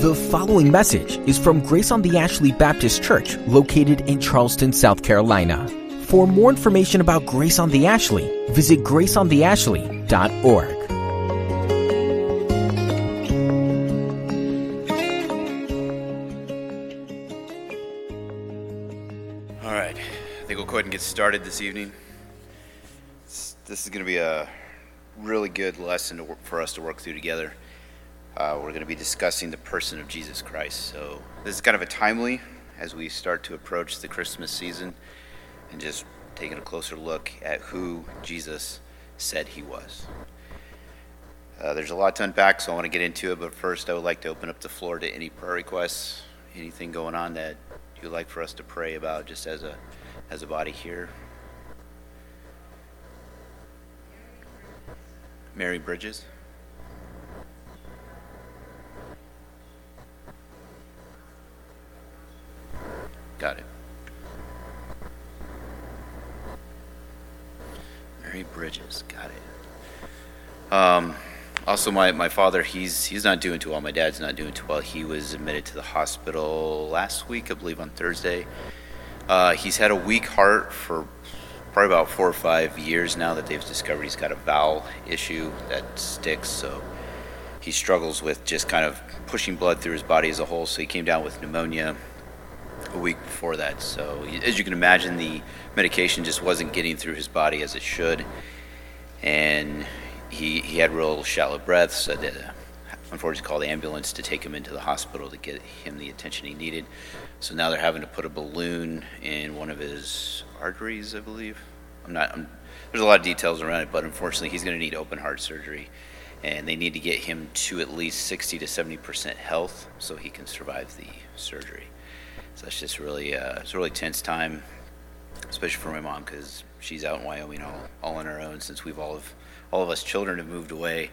The following message is from Grace on the Ashley Baptist Church, located in Charleston, South Carolina. For more information about Grace on the Ashley, visit graceontheashley.org. All right, I think we'll go ahead and get started this evening. This, is going to be a really good lesson work, for us to work through together. Uh, we're going to be discussing the person of Jesus Christ. So, this is kind of a timely as we start to approach the Christmas season and just taking a closer look at who Jesus said he was. Uh, there's a lot to unpack, so I want to get into it, but first, I would like to open up the floor to any prayer requests, anything going on that you'd like for us to pray about just as a, as a body here. Mary Bridges. Got it. Mary Bridges, got it. Um, also, my, my father, he's he's not doing too well. My dad's not doing too well. He was admitted to the hospital last week, I believe, on Thursday. Uh, he's had a weak heart for probably about four or five years now that they've discovered he's got a bowel issue that sticks. So he struggles with just kind of pushing blood through his body as a whole. So he came down with pneumonia a week before that. So as you can imagine, the medication just wasn't getting through his body as it should, and he he had real shallow breaths. So they unfortunately called the ambulance to take him into the hospital to get him the attention he needed. So now they're having to put a balloon in one of his arteries, I believe. I'm not. I'm, there's a lot of details around it, but unfortunately, he's going to need open heart surgery, and they need to get him to at least 60 to 70 percent health so he can survive the surgery. So it's just really, uh, it's a really tense time, especially for my mom because she's out in Wyoming all, all on her own since we've all of, all of us children have moved away.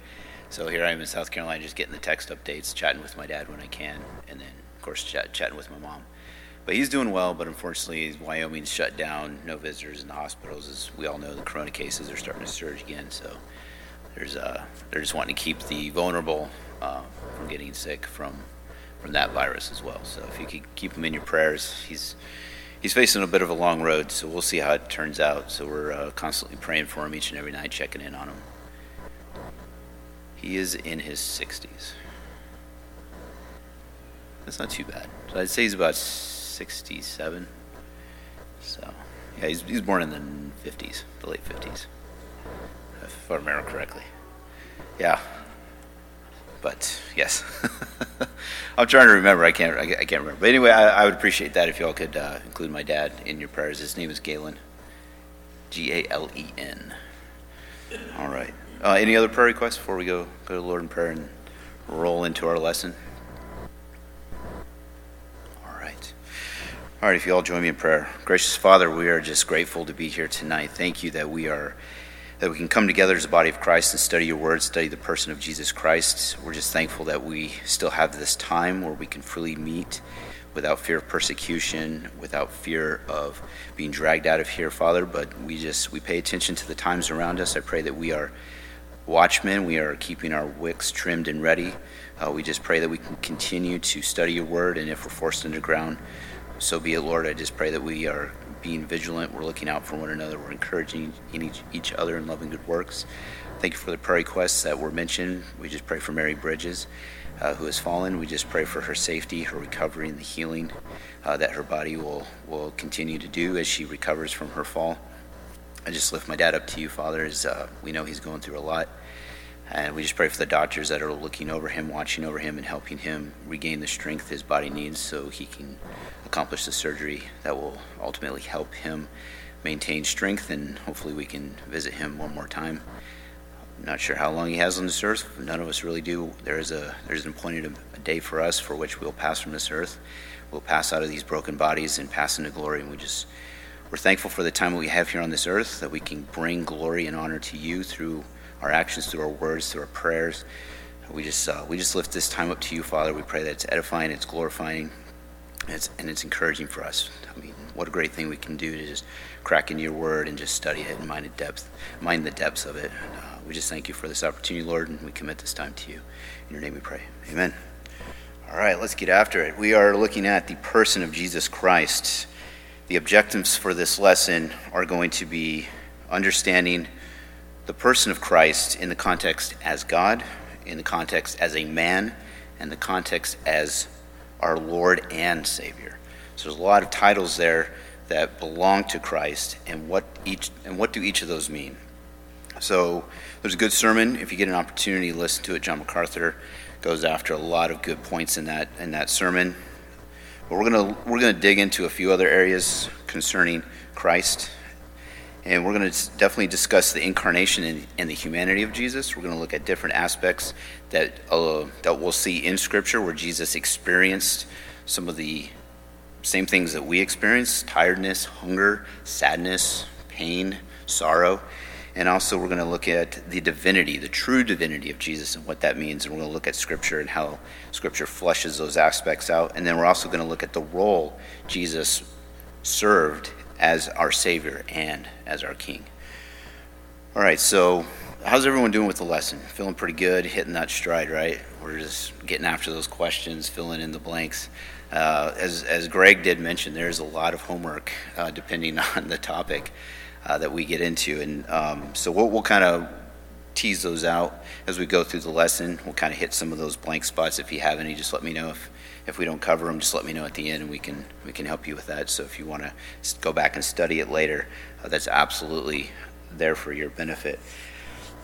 So here I am in South Carolina, just getting the text updates, chatting with my dad when I can, and then of course chat, chatting with my mom. But he's doing well, but unfortunately Wyoming's shut down, no visitors in the hospitals. As we all know, the corona cases are starting to surge again. So there's, uh, they're just wanting to keep the vulnerable uh, from getting sick from from that virus as well. So if you could keep him in your prayers, he's he's facing a bit of a long road. So we'll see how it turns out. So we're uh, constantly praying for him each and every night, checking in on him. He is in his 60s. That's not too bad. So I'd say he's about 67. So yeah, he's he's born in the 50s, the late 50s, if I remember correctly. Yeah, but yes, I'm trying to remember. I can't. I, can't remember. But anyway, I, I would appreciate that if y'all could uh, include my dad in your prayers. His name is Galen, G A L E N. All right. Uh, any other prayer requests before we go go to the Lord in prayer and roll into our lesson? All right. All right. If you all join me in prayer, gracious Father, we are just grateful to be here tonight. Thank you that we are that we can come together as a body of Christ and study your word, study the person of Jesus Christ. We're just thankful that we still have this time where we can freely meet without fear of persecution, without fear of being dragged out of here, Father. But we just we pay attention to the times around us. I pray that we are watchmen. We are keeping our wicks trimmed and ready. Uh, we just pray that we can continue to study your word, and if we're forced underground, so be it, Lord. I just pray that we are being vigilant. We're looking out for one another. We're encouraging each, each other in loving good works. Thank you for the prayer requests that were mentioned. We just pray for Mary Bridges, uh, who has fallen. We just pray for her safety, her recovery, and the healing uh, that her body will, will continue to do as she recovers from her fall. I just lift my dad up to you, Father, as uh, we know he's going through a lot. And we just pray for the doctors that are looking over him, watching over him, and helping him regain the strength his body needs so he can accomplish the surgery that will ultimately help him maintain strength. And hopefully, we can visit him one more time. I'm not sure how long he has on this earth. None of us really do. There is a there's an appointed a day for us for which we'll pass from this earth. We'll pass out of these broken bodies and pass into glory. And we just we're thankful for the time we have here on this earth that we can bring glory and honor to you through our actions, through our words, through our prayers. We just, uh, we just lift this time up to you, Father. We pray that it's edifying, it's glorifying. And it's, and it's encouraging for us. I mean, what a great thing we can do to just crack into your word and just study it and mind the depth, mind the depths of it. And, uh, we just thank you for this opportunity, Lord, and we commit this time to you. In your name we pray. Amen. All right, let's get after it. We are looking at the person of Jesus Christ. The objectives for this lesson are going to be understanding the person of Christ in the context as God, in the context as a man, and the context as our Lord and Savior. So there's a lot of titles there that belong to Christ, and what each and what do each of those mean? So there's a good sermon. If you get an opportunity, listen to it. John MacArthur goes after a lot of good points in that in that sermon. But we're gonna we're gonna dig into a few other areas concerning Christ, and we're gonna definitely discuss the incarnation and, and the humanity of Jesus. We're gonna look at different aspects that uh, that we'll see in Scripture where Jesus experienced some of the same things that we experience: tiredness, hunger, sadness, pain, sorrow. And also, we're going to look at the divinity, the true divinity of Jesus, and what that means. And we're going to look at Scripture and how Scripture fleshes those aspects out. And then we're also going to look at the role Jesus served as our Savior and as our King. All right, so how's everyone doing with the lesson? Feeling pretty good, hitting that stride, right? We're just getting after those questions, filling in the blanks. Uh, as, as Greg did mention, there's a lot of homework uh, depending on the topic uh, that we get into. And um, so we'll, we'll kind of tease those out as we go through the lesson. We'll kind of hit some of those blank spots. If you have any, just let me know. If, if we don't cover them, just let me know at the end and we can, we can help you with that. So if you want to go back and study it later, uh, that's absolutely there for your benefit.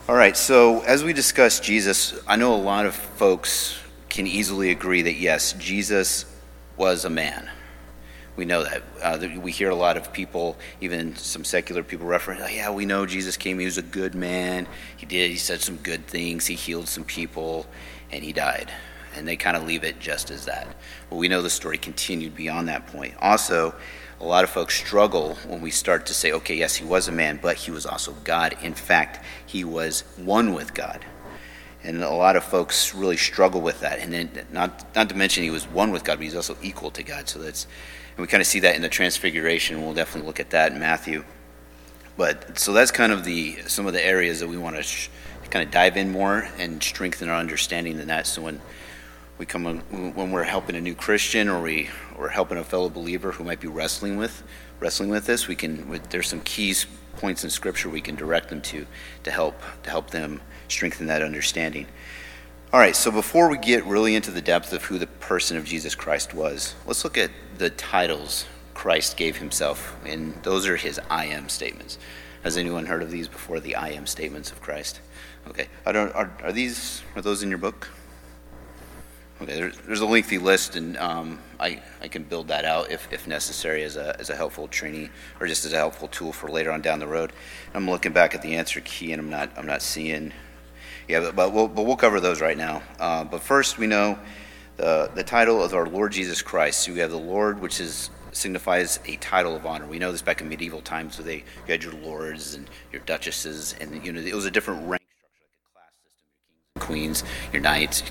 All right, so as we discuss Jesus, I know a lot of folks can easily agree that yes, Jesus was a man. We know that. Uh, we hear a lot of people, even some secular people, reference, oh, yeah, we know Jesus came. He was a good man. He did. He said some good things. He healed some people, and he died. And they kind of leave it just as that. Well, we know the story continued beyond that point. Also, a lot of folks struggle when we start to say, okay, yes, he was a man, but he was also God. In fact, he was one with God. And a lot of folks really struggle with that. And then, not, not to mention, he was one with God, but he's also equal to God. So that's and we kind of see that in the transfiguration. We'll definitely look at that in Matthew. But so that's kind of the some of the areas that we want to sh- kind of dive in more and strengthen our understanding in that. So when we come when we're helping a new Christian or we or helping a fellow believer who might be wrestling with wrestling with this, we can there's some keys points in Scripture we can direct them to to help to help them strengthen that understanding. All right, so before we get really into the depth of who the person of Jesus Christ was, let's look at the titles Christ gave himself. And those are his I am statements. Has anyone heard of these before? The I am statements of Christ? Okay. Are, are these, are those in your book? Okay, there's, a lengthy list, and um, I, I can build that out if, if necessary as a, as a helpful training or just as a helpful tool for later on down the road. I'm looking back at the answer key, and I'm not, I'm not seeing yeah, but, but, we'll, but we'll cover those right now. Uh, but first, we know the, the title of our Lord Jesus Christ. So we have the Lord, which is signifies a title of honor. We know this back in medieval times, where they you had your lords and your duchesses, and you know it was a different rank structure, like a class system. Your kings and queens, your knights.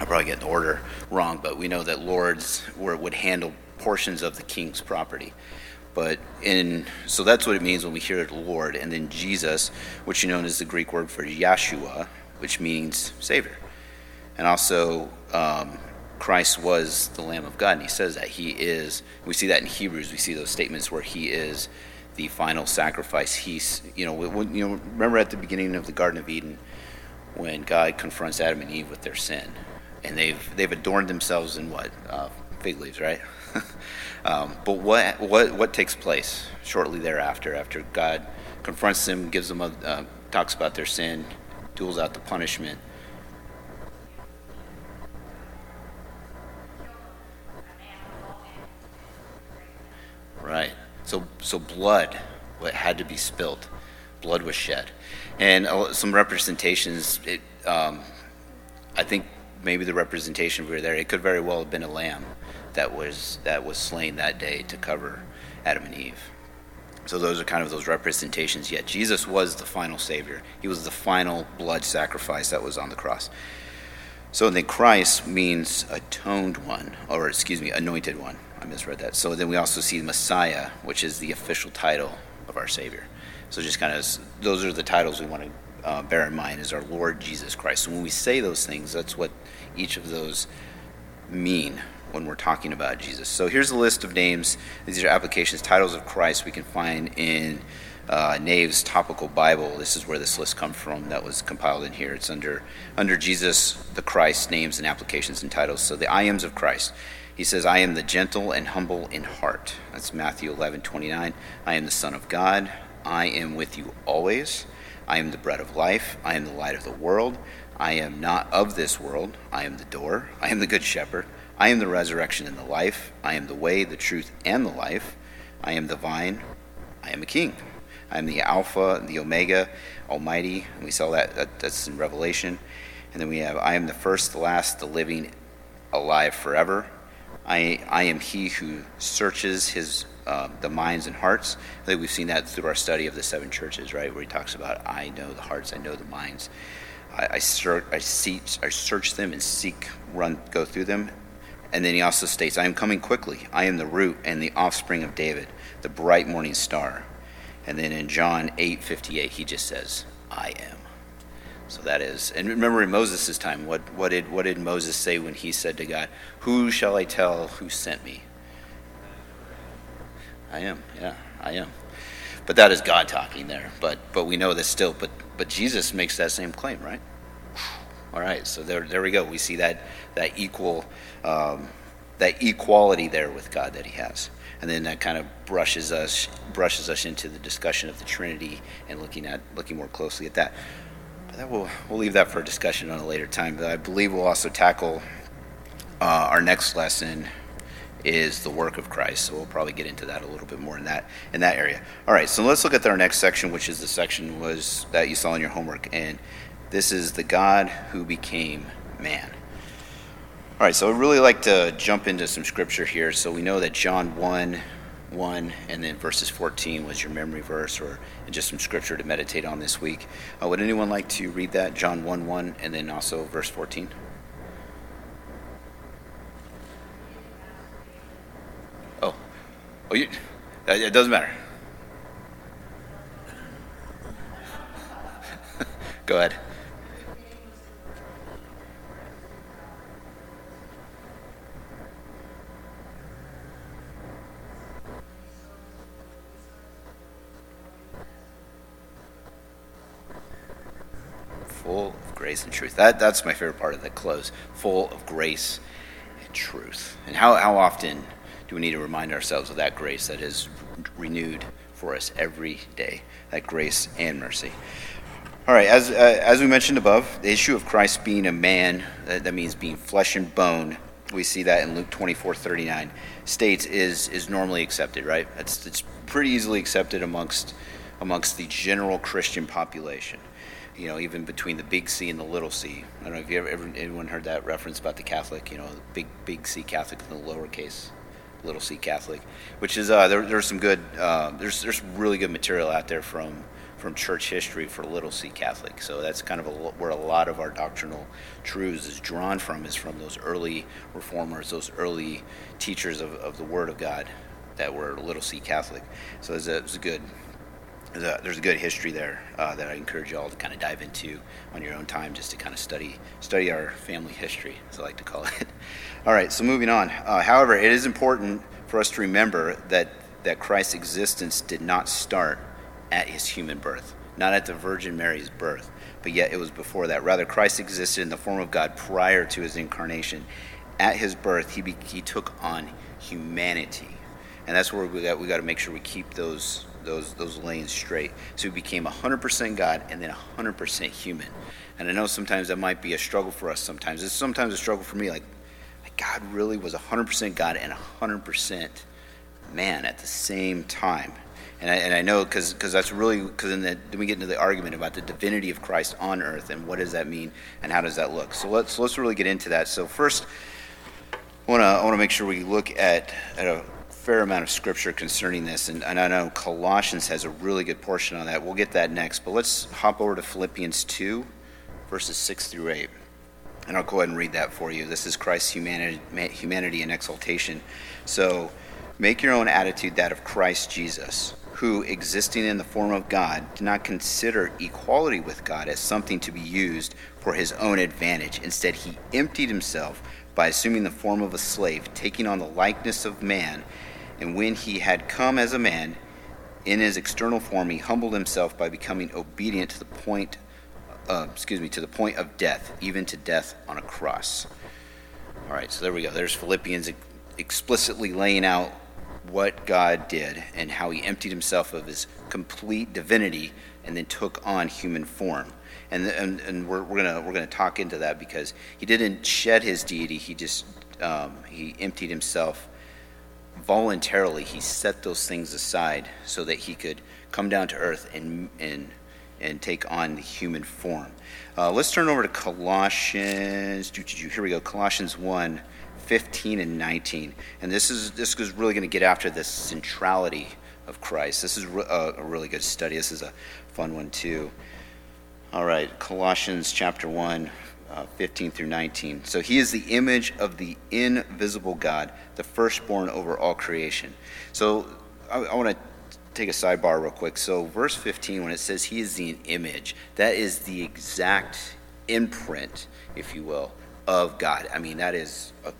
I probably get the order wrong, but we know that lords were, would handle portions of the king's property. But in so that's what it means when we hear Lord, and then Jesus, which you know is the Greek word for Yeshua, which means Savior. And also, um, Christ was the Lamb of God, and he says that. He is, we see that in Hebrews, we see those statements where he is the final sacrifice. He's, you know, when, you know, remember at the beginning of the Garden of Eden when God confronts Adam and Eve with their sin, and they've they've adorned themselves in what uh, fig leaves, right? um, but what what what takes place shortly thereafter? After God confronts them, gives them a uh, talks about their sin, doles out the punishment. Right. So, so blood what had to be spilled. Blood was shed, and some representations. It, um, I think maybe the representation we were there. It could very well have been a lamb that was that was slain that day to cover Adam and Eve. So those are kind of those representations. Yet Jesus was the final Savior. He was the final blood sacrifice that was on the cross. So then Christ means atoned one, or excuse me, anointed one. I misread that. So then we also see Messiah, which is the official title of our Savior. So just kind of those are the titles we want to uh, bear in mind is our Lord Jesus Christ. So when we say those things, that's what each of those mean when we're talking about Jesus. So here's a list of names. These are applications, titles of Christ we can find in uh, Nave's Topical Bible. This is where this list comes from that was compiled in here. It's under under Jesus the Christ names and applications and titles. So the I ams of Christ. He says, I am the gentle and humble in heart. That's Matthew 11, 29. I am the Son of God. I am with you always. I am the bread of life. I am the light of the world. I am not of this world. I am the door. I am the good shepherd. I am the resurrection and the life. I am the way, the truth, and the life. I am the vine. I am a king. I am the Alpha, and the Omega, Almighty. And we saw that, that that's in Revelation. And then we have, I am the first, the last, the living, alive forever. I, I am he who searches his uh, the minds and hearts. I think we've seen that through our study of the seven churches, right, where he talks about I know the hearts, I know the minds. I, I search, I, seek, I search them and seek, run, go through them. And then he also states, I am coming quickly. I am the root and the offspring of David, the bright morning star. And then in John 8 58, he just says, I am. So that is, and remember in Moses' time, what, what, did, what did Moses say when he said to God, Who shall I tell who sent me? I am, yeah, I am. But that is God talking there. But, but we know this still. But, but Jesus makes that same claim, right? All right, so there, there we go. We see that, that equal, um, that equality there with God that he has and then that kind of brushes us brushes us into the discussion of the Trinity and looking at looking more closely at that But that will we'll leave that for a discussion on a later time. But I believe we'll also tackle uh, our next lesson is the work of Christ. So we'll probably get into that a little bit more in that in that area. All right, so let's look at our next section, which is the section was that you saw in your homework, and this is the God who became man. All right, so I'd really like to jump into some scripture here. So we know that John 1 1 and then verses 14 was your memory verse or just some scripture to meditate on this week. Uh, would anyone like to read that? John 1 1 and then also verse 14? Oh, you, it doesn't matter. Go ahead. full of grace and truth. That, that's my favorite part of the close full of grace and truth. And how, how often do we need to remind ourselves of that grace that is renewed for us every day? That grace and mercy. All right, as, uh, as we mentioned above, the issue of Christ being a man, that, that means being flesh and bone, we see that in Luke 24 39, states is, is normally accepted, right? It's, it's pretty easily accepted amongst, amongst the general Christian population you know, even between the big C and the little c. I don't know if you ever, ever anyone heard that reference about the Catholic, you know, the big big C Catholic and the lowercase little c Catholic, which is uh, there, there's some good uh, there's there's really good material out there from from church history for little c Catholic. So that's kind of a, where a lot of our doctrinal truths is drawn from is from those early reformers, those early teachers of, of the Word of God that were little c Catholic. So it's a, a good there's a, there's a good history there uh, that I encourage you all to kind of dive into on your own time, just to kind of study study our family history, as I like to call it. all right, so moving on. Uh, however, it is important for us to remember that that Christ's existence did not start at his human birth, not at the Virgin Mary's birth, but yet it was before that. Rather, Christ existed in the form of God prior to his incarnation. At his birth, he be, he took on humanity, and that's where we got we got to make sure we keep those those those lanes straight. So he became 100% God and then 100% human. And I know sometimes that might be a struggle for us. Sometimes it's sometimes a struggle for me. Like, God really was 100% God and 100% man at the same time. And I, and I know because that's really because then, then we get into the argument about the divinity of Christ on earth and what does that mean and how does that look. So let's let's really get into that. So first, I want to I want to make sure we look at at a fair amount of scripture concerning this, and, and I know Colossians has a really good portion on that. We'll get that next, but let's hop over to Philippians 2, verses 6 through 8. And I'll go ahead and read that for you. This is Christ's humanity, humanity and exaltation. So make your own attitude that of Christ Jesus, who, existing in the form of God, did not consider equality with God as something to be used for his own advantage. Instead, he emptied himself by assuming the form of a slave, taking on the likeness of man. And when he had come as a man, in his external form, he humbled himself by becoming obedient to the point uh, excuse me, to the point of death, even to death on a cross. All right, so there we go. There's Philippians explicitly laying out what God did and how he emptied himself of his complete divinity and then took on human form. And, and, and we're, we're going we're gonna talk into that because he didn't shed his deity, he just um, he emptied himself voluntarily. He set those things aside so that he could come down to earth and, and and take on the human form. Uh, let's turn over to Colossians. Here we go. Colossians 1 15 and 19. And this is, this is really going to get after the centrality of Christ. This is a, a really good study. This is a fun one, too. All right, Colossians chapter 1, uh, 15 through 19. So he is the image of the invisible God, the firstborn over all creation. So I, I want to take a sidebar real quick. So, verse 15, when it says he is the image, that is the exact imprint, if you will, of God. I mean, that is a,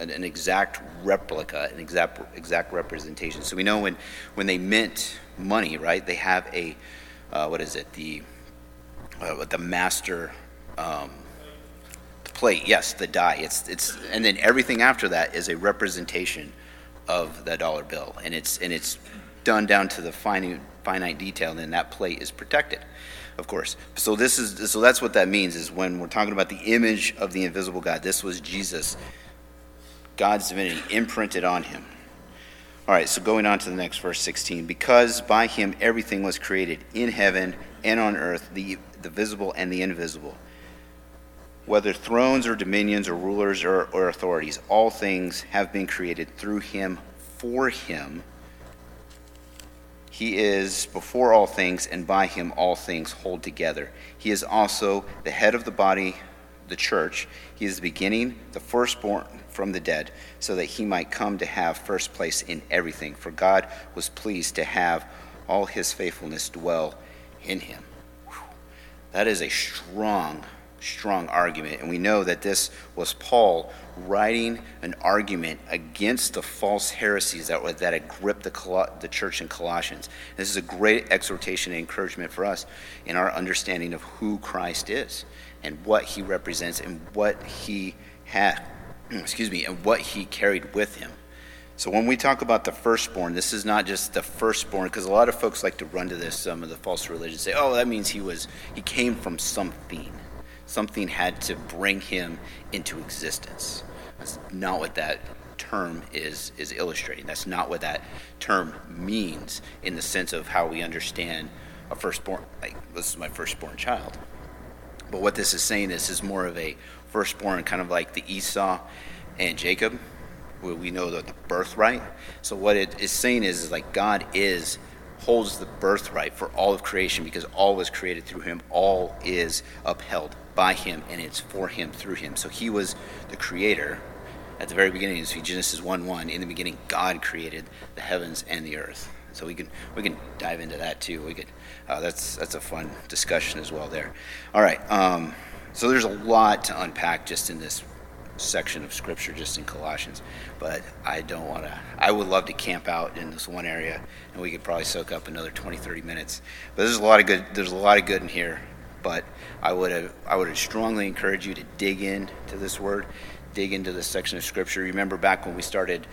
an, an, exact replica, an exact exact representation. So we know when when they mint money, right? They have a uh, what is it? The uh, the master. Um, plate yes the die it's it's and then everything after that is a representation of the dollar bill and it's and it's done down to the finite, finite detail, then that plate is protected, of course. So this is so that's what that means is when we're talking about the image of the invisible God. This was Jesus, God's divinity imprinted on him. All right, so going on to the next verse 16. Because by him everything was created in heaven and on earth, the, the visible and the invisible. Whether thrones or dominions or rulers or, or authorities, all things have been created through him, for him he is before all things, and by him all things hold together. He is also the head of the body, the church. He is the beginning, the firstborn from the dead, so that he might come to have first place in everything. For God was pleased to have all his faithfulness dwell in him. That is a strong strong argument. And we know that this was Paul writing an argument against the false heresies that, that had gripped the, the church in Colossians. This is a great exhortation and encouragement for us in our understanding of who Christ is and what he represents and what he had, excuse me, and what he carried with him. So when we talk about the firstborn, this is not just the firstborn, because a lot of folks like to run to this. Some of the false religions say, "Oh, that means he was he came from something." Something had to bring him into existence. That's not what that term is is illustrating. That's not what that term means in the sense of how we understand a firstborn. Like this is my firstborn child. But what this is saying is is more of a firstborn, kind of like the Esau and Jacob, where we know the, the birthright. So what it is saying is, is like God is holds the birthright for all of creation because all was created through him. All is upheld by him and it's for him through him. So he was the creator at the very beginning. See Genesis 1 1. In the beginning, God created the heavens and the earth. So we can we can dive into that too. We could uh, that's that's a fun discussion as well there. All right. Um, so there's a lot to unpack just in this section of scripture, just in Colossians. But I don't want to. I would love to camp out in this one area, and we could probably soak up another 20, 30 minutes. But there's a lot of good. There's a lot of good in here but I would have, I would strongly encourage you to dig into this word, dig into this section of scripture. Remember back when we started,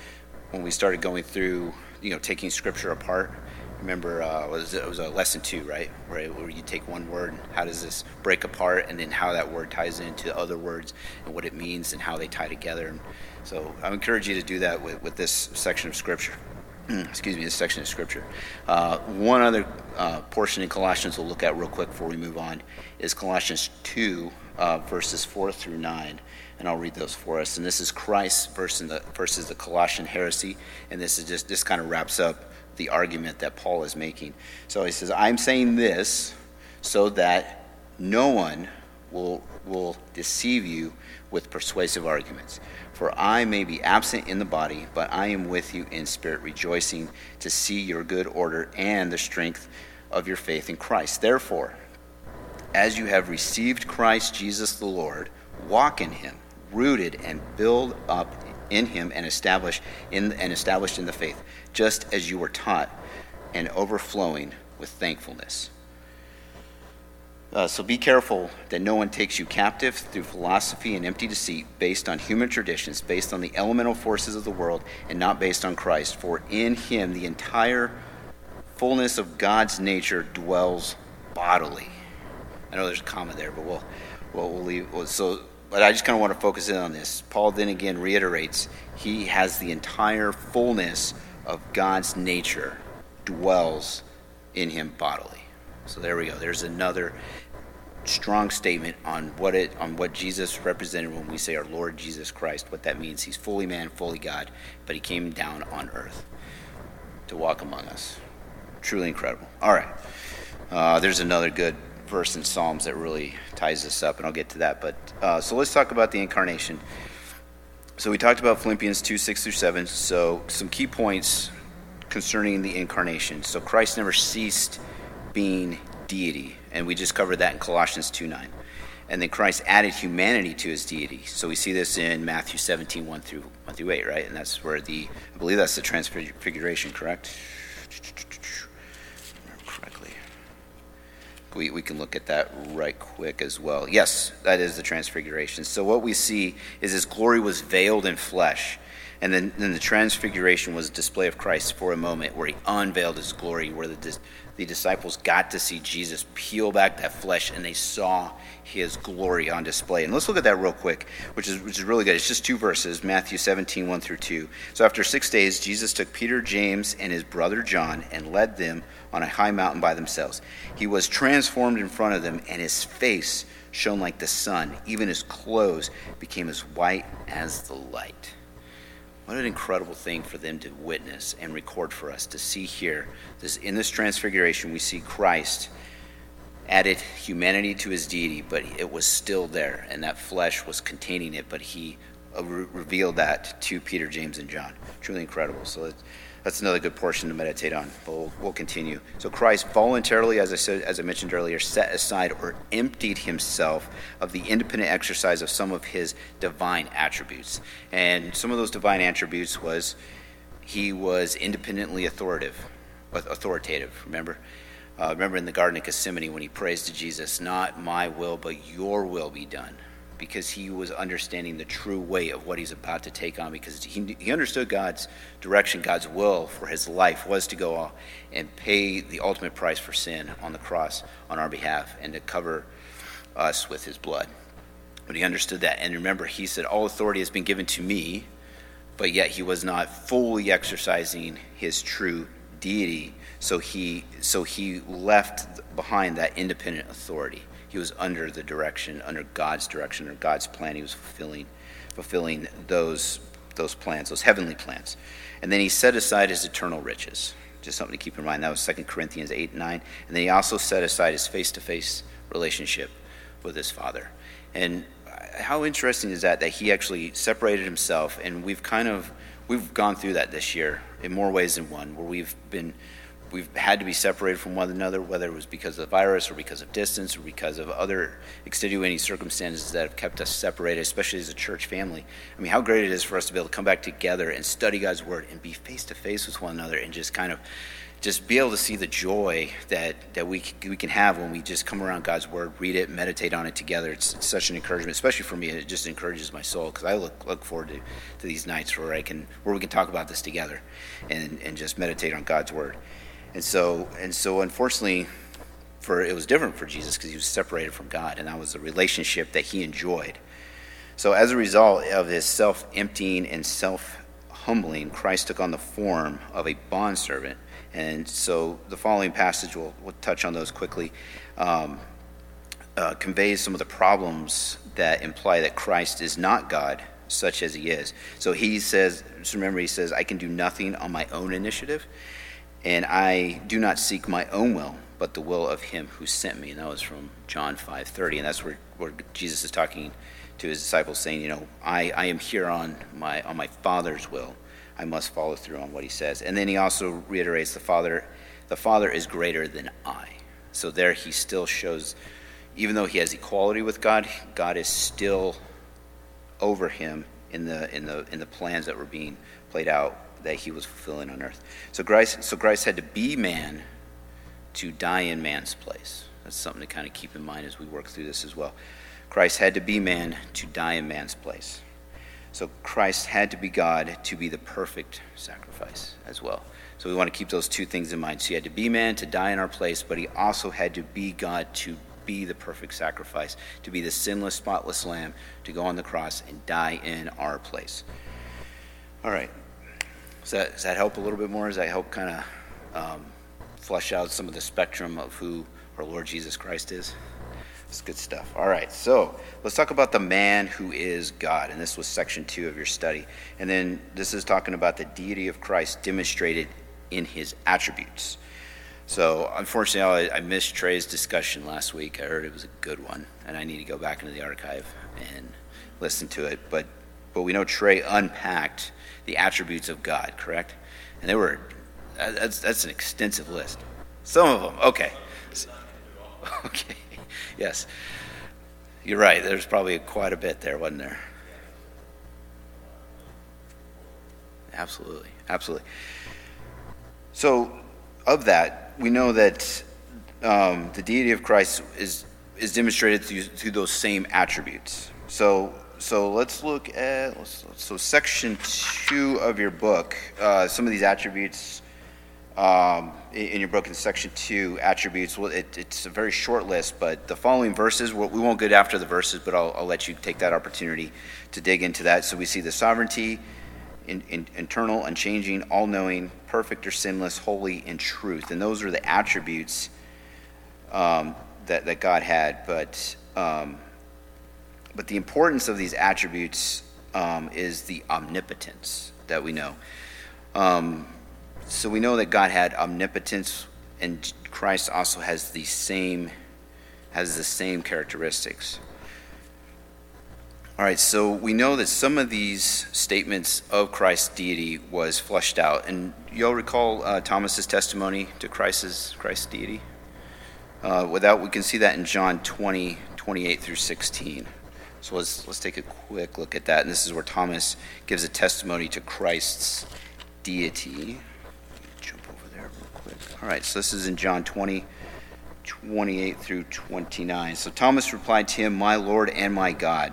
when we started going through, you know, taking scripture apart. Remember, uh, was it was a lesson two, right? Right, where you take one word, how does this break apart, and then how that word ties into other words and what it means and how they tie together. And so I encourage you to do that with, with this section of scripture. excuse me, this section of scripture. Uh, one other uh, portion in Colossians we'll look at real quick before we move on is Colossians 2, uh, verses 4 through 9. And I'll read those for us. And this is Christ versus the, versus the Colossian heresy. And this is just, this kind of wraps up the argument that Paul is making. So he says, I'm saying this so that no one will, will deceive you with persuasive arguments. For I may be absent in the body, but I am with you in spirit, rejoicing to see your good order and the strength of your faith in Christ. Therefore, as you have received Christ Jesus the Lord, walk in him, rooted and build up in him and established in and established in the faith, just as you were taught, and overflowing with thankfulness. Uh, so be careful that no one takes you captive through philosophy and empty deceit based on human traditions, based on the elemental forces of the world, and not based on Christ. For in him the entire fullness of God's nature dwells bodily. I know there's a comma there, but we'll, we'll, we'll leave. So, but I just kind of want to focus in on this. Paul then again reiterates he has the entire fullness of God's nature dwells in him bodily. So there we go. There's another strong statement on what it on what Jesus represented when we say our Lord Jesus Christ. What that means. He's fully man, fully God, but he came down on earth to walk among us. Truly incredible. All right. Uh, there's another good verse in Psalms that really ties this up, and I'll get to that. But uh, so let's talk about the incarnation. So we talked about Philippians 2 6 through 7. So some key points concerning the incarnation. So Christ never ceased being deity, and we just covered that in Colossians 2 9. And then Christ added humanity to his deity. So we see this in Matthew 17, 1 through, 1 through 8, right? And that's where the, I believe that's the transfiguration, correct? correctly. We, we can look at that right quick as well. Yes, that is the transfiguration. So what we see is his glory was veiled in flesh. And then, then the transfiguration was a display of Christ for a moment where he unveiled his glory, where the, the disciples got to see Jesus peel back that flesh and they saw his glory on display. And let's look at that real quick, which is, which is really good. It's just two verses Matthew 17, 1 through 2. So after six days, Jesus took Peter, James, and his brother John and led them on a high mountain by themselves. He was transformed in front of them, and his face shone like the sun. Even his clothes became as white as the light. What an incredible thing for them to witness and record for us to see here. This, in this transfiguration, we see Christ added humanity to his deity, but it was still there, and that flesh was containing it, but he uh, re- revealed that to Peter, James, and John. Truly incredible. So that's another good portion to meditate on. But we'll, we'll, continue. So Christ voluntarily, as I said, as I mentioned earlier, set aside or emptied himself of the independent exercise of some of his divine attributes. And some of those divine attributes was he was independently authoritative, authoritative. Remember, uh, remember in the Garden of Gethsemane when he prays to Jesus, "Not my will, but your will be done." Because he was understanding the true weight of what he's about to take on because he, he understood God's direction, God's will for his life was to go and pay the ultimate price for sin on the cross on our behalf and to cover us with his blood. But he understood that. And remember, he said, All authority has been given to me, but yet he was not fully exercising his true deity. So he, so he left behind that independent authority he was under the direction, under God's direction, or God's plan. He was fulfilling, fulfilling those, those plans, those heavenly plans. And then he set aside his eternal riches. Just something to keep in mind. That was 2 Corinthians 8 and 9. And then he also set aside his face to face relationship with his Father. And how interesting is that, that he actually separated himself? And we've kind of, we've gone through that this year in more ways than one, where we've been we've had to be separated from one another, whether it was because of the virus or because of distance or because of other extenuating circumstances that have kept us separated, especially as a church family. I mean, how great it is for us to be able to come back together and study God's Word and be face to face with one another and just kind of just be able to see the joy that, that we, we can have when we just come around God's Word, read it, meditate on it together. It's, it's such an encouragement, especially for me. It just encourages my soul because I look, look forward to, to these nights where I can where we can talk about this together and, and just meditate on God's Word. And so, and so, unfortunately, for it was different for Jesus because he was separated from God, and that was a relationship that he enjoyed. So, as a result of his self emptying and self humbling, Christ took on the form of a bondservant. And so, the following passage, we'll, we'll touch on those quickly, um, uh, conveys some of the problems that imply that Christ is not God, such as he is. So, he says, just remember, he says, I can do nothing on my own initiative and I do not seek my own will, but the will of him who sent me. And that was from John 5:30, and that's where, where Jesus is talking to his disciples, saying, you know, I, I am here on my on my Father's will. I must follow through on what he says. And then he also reiterates the Father, the Father is greater than I. So there he still shows, even though he has equality with God, God is still over him in the in the in the plans that were being played out that he was fulfilling on earth. So Christ, so Christ had to be man to die in man's place. That's something to kind of keep in mind as we work through this as well. Christ had to be man to die in man's place. So Christ had to be God to be the perfect sacrifice as well. So we want to keep those two things in mind. So he had to be man to die in our place, but he also had to be God to be the perfect sacrifice, to be the sinless, spotless lamb, to go on the cross and die in our place. All right. Does that, does that help a little bit more? Does that help kind of um, flesh out some of the spectrum of who our Lord Jesus Christ is? It's good stuff. All right, so let's talk about the man who is God. And this was section two of your study. And then this is talking about the deity of Christ demonstrated in his attributes. So, unfortunately, I, I missed Trey's discussion last week. I heard it was a good one, and I need to go back into the archive and listen to it. But, but we know Trey unpacked the attributes of God, correct? And they were, that's, that's an extensive list. Some of them, okay. Okay, yes. You're right, there's probably quite a bit there, wasn't there? Absolutely, absolutely. So, of that, we know that um, the deity of Christ is, is demonstrated through, through those same attributes. So, so let's look at so section two of your book. Uh, some of these attributes um, in your book in section two attributes. Well, it, it's a very short list, but the following verses we won't get after the verses, but I'll, I'll, let you take that opportunity to dig into that. So we see the sovereignty, in, in, internal, unchanging, all-knowing, perfect or sinless, holy, and truth, and those are the attributes um, that that God had, but. Um, but the importance of these attributes um, is the omnipotence that we know. Um, so we know that God had omnipotence, and Christ also has the same has the same characteristics. All right, so we know that some of these statements of Christ's deity was fleshed out, and you'll recall uh, Thomas's testimony to Christ's Christ's deity. Uh, without, we can see that in John 20, 28 through 16. So let's, let's take a quick look at that. And this is where Thomas gives a testimony to Christ's deity. Jump over there real quick. All right, so this is in John 20, 28 through 29. So Thomas replied to him, My Lord and my God.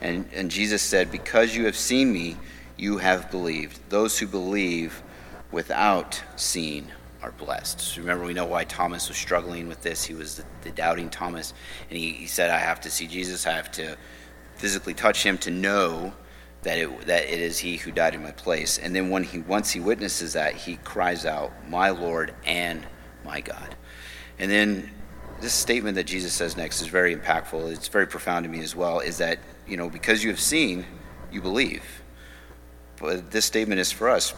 And, and Jesus said, Because you have seen me, you have believed. Those who believe without seeing are blessed. So remember, we know why Thomas was struggling with this. He was the, the doubting Thomas. And he, he said, I have to see Jesus. I have to physically touch him to know that it, that it is he who died in my place. And then when he once he witnesses that, he cries out, "My Lord and my God." And then this statement that Jesus says next is very impactful. It's very profound to me as well. Is that you know because you have seen, you believe. But this statement is for us.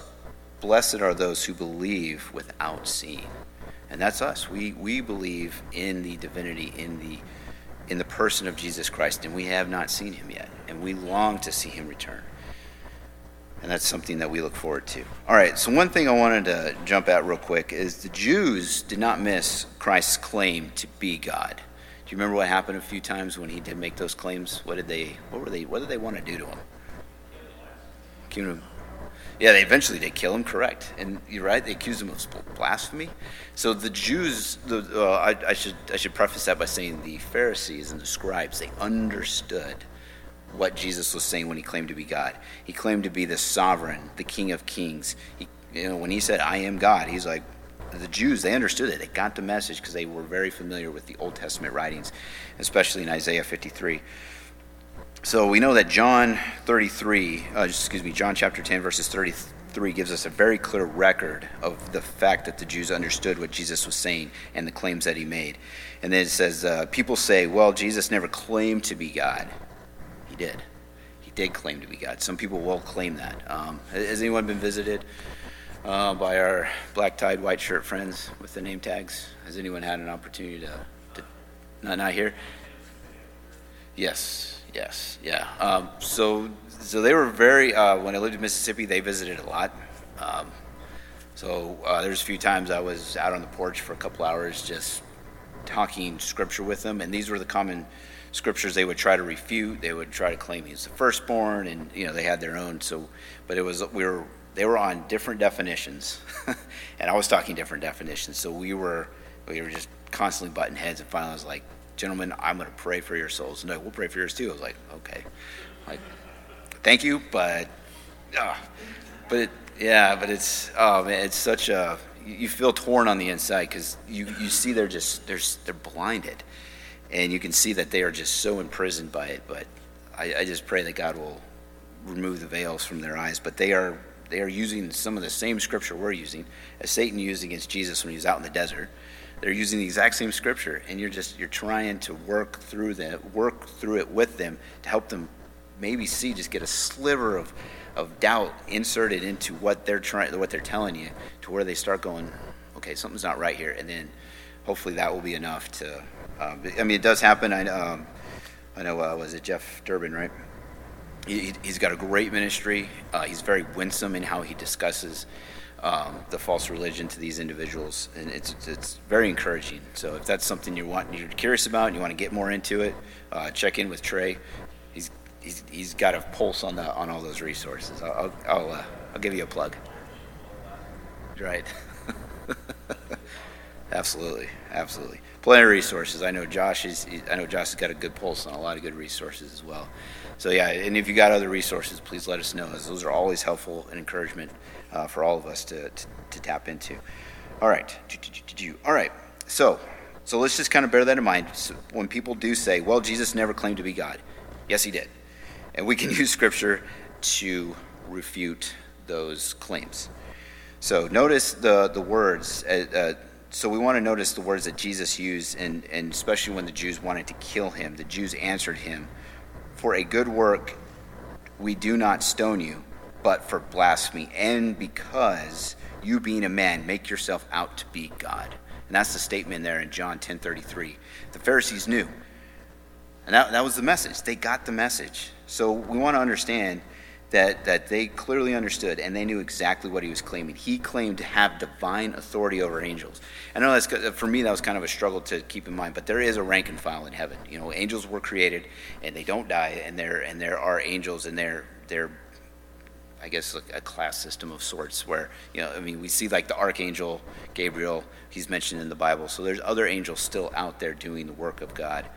Blessed are those who believe without seeing. And that's us. We, we believe in the divinity, in the in the person of Jesus Christ, and we have not seen him yet, and we long to see him return. And that's something that we look forward to. All right, so one thing I wanted to jump at real quick is the Jews did not miss Christ's claim to be God. Do you remember what happened a few times when he did make those claims? What did they what were they what did they want to do to him? Yeah, they eventually they kill him. Correct, and you're right. They accuse him of blasphemy. So the Jews, the, uh, I, I, should I should preface that by saying the Pharisees and the scribes they understood what Jesus was saying when he claimed to be God. He claimed to be the sovereign, the King of Kings. He, you know, when he said, "I am God," he's like, the Jews, they understood it. They got the message because they were very familiar with the Old Testament writings, especially in Isaiah 53. So we know that John 33, uh, excuse me, John chapter 10, verses 33 gives us a very clear record of the fact that the Jews understood what Jesus was saying and the claims that he made. And then it says, uh, people say, well, Jesus never claimed to be God. He did. He did claim to be God. Some people will claim that. Um, has anyone been visited uh, by our black tied white shirt friends with the name tags. Has anyone had an opportunity to, to not, not here? Yes, yes, yeah. Um, so, so they were very, uh, when I lived in Mississippi, they visited a lot. Um, so uh, there's a few times I was out on the porch for a couple hours just talking scripture with them, and these were the common scriptures they would try to refute. They would try to claim he's the firstborn, and you know they had their own. So, but it was we were they were on different definitions, and I was talking different definitions. So we were we were just constantly butting heads, and finally I was like, "Gentlemen, I'm going to pray for your souls." No, we'll pray for yours too. I was like, "Okay, like, thank you, but, uh, but it, yeah, but it's oh man, it's such a you feel torn on the inside because you you see they're just they're they're blinded." and you can see that they are just so imprisoned by it. But I, I, just pray that God will remove the veils from their eyes. But they are they are using some of the same scripture we're using as Satan used against Jesus when he was out in the desert. They're using the exact same scripture, and you're just you're trying to work through that, work through it with them to help them maybe see, just get a sliver of of doubt inserted into what they're trying, what they're telling you, to where they start going, okay, something's not right here, and then hopefully that will be enough to um, I mean, it does happen. I, um, I know, uh, was it Jeff Durbin, right? He, has got a great ministry. Uh, he's very winsome in how he discusses um, the false religion to these individuals, and it's it's very encouraging. So if that's something you want, you're curious about, and you want to get more into it, uh, check in with Trey. He's he's he's got a pulse on the on all those resources. I'll I'll, I'll, uh, I'll give you a plug. Right. absolutely, absolutely plenty of resources. I know Josh is. I know Josh has got a good pulse on a lot of good resources as well. So yeah, and if you got other resources, please let us know. Those are always helpful and encouragement uh, for all of us to, to, to tap into. All right, all right. So so let's just kind of bear that in mind. So when people do say, "Well, Jesus never claimed to be God," yes, he did, and we can use Scripture to refute those claims. So notice the the words. Uh, uh, so we want to notice the words that Jesus used, and, and especially when the Jews wanted to kill him, the Jews answered him, For a good work we do not stone you, but for blasphemy, and because you being a man make yourself out to be God. And that's the statement there in John 10:33. The Pharisees knew. And that, that was the message. They got the message. So we want to understand that, that they clearly understood and they knew exactly what he was claiming. He claimed to have divine authority over angels. I know that's for me that was kind of a struggle to keep in mind, but there is a rank and file in heaven. You know, angels were created and they don't die, and there and there are angels and they're they're I guess a class system of sorts where you know I mean we see like the archangel Gabriel he's mentioned in the Bible so there's other angels still out there doing the work of God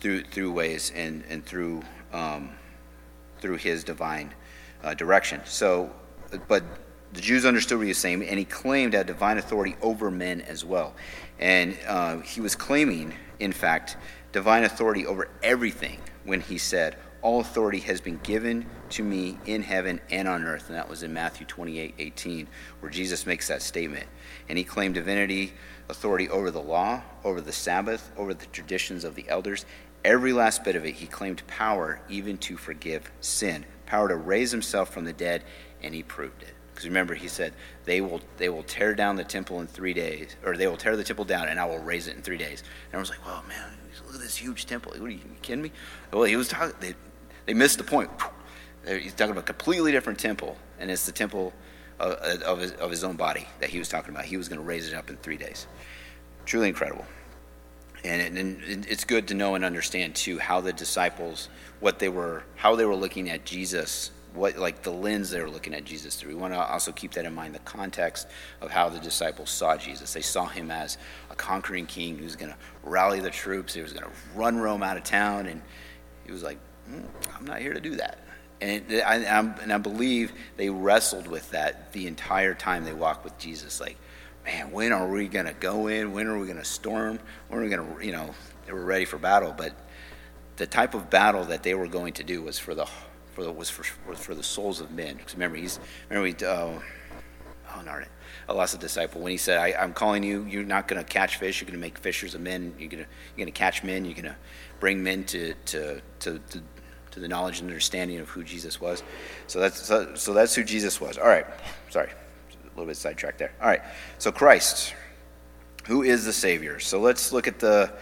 through through ways and and through um, through his divine uh, direction. So, but the Jews understood what he was saying, and he claimed to have divine authority over men as well. And uh, he was claiming, in fact, divine authority over everything when he said, All authority has been given to me in heaven and on earth. And that was in Matthew 28 18, where Jesus makes that statement. And he claimed divinity, authority over the law, over the Sabbath, over the traditions of the elders, Every last bit of it, he claimed power even to forgive sin, power to raise himself from the dead, and he proved it. Because remember, he said, they will, they will tear down the temple in three days, or they will tear the temple down, and I will raise it in three days. And I was like, well, man, look at this huge temple. What are you, you kidding me? Well, he was talking, they, missed the point. He's talking about a completely different temple, and it's the temple of, of, his, of his own body that he was talking about. He was going to raise it up in three days. Truly incredible and, and it's good to know and understand too how the disciples what they were how they were looking at jesus what like the lens they were looking at jesus through we want to also keep that in mind the context of how the disciples saw jesus they saw him as a conquering king who's going to rally the troops he was going to run rome out of town and he was like i'm not here to do that and I, and I believe they wrestled with that the entire time they walked with jesus like man, when are we going to go in? When are we going to storm? When are we going to, you know, they were ready for battle. But the type of battle that they were going to do was for the, for the was for, was for the souls of men. Because remember, he's, remember, we, uh, oh, darn it. I lost a disciple when he said, I, am calling you, you're not going to catch fish, you're going to make fishers of men, you're going you're going to catch men, you're going to bring men to, to, to, to, to the knowledge and understanding of who Jesus was. So that's, so, so that's who Jesus was. All right, sorry A little bit sidetracked there. All right. So Christ, who is the Savior? So let's look at the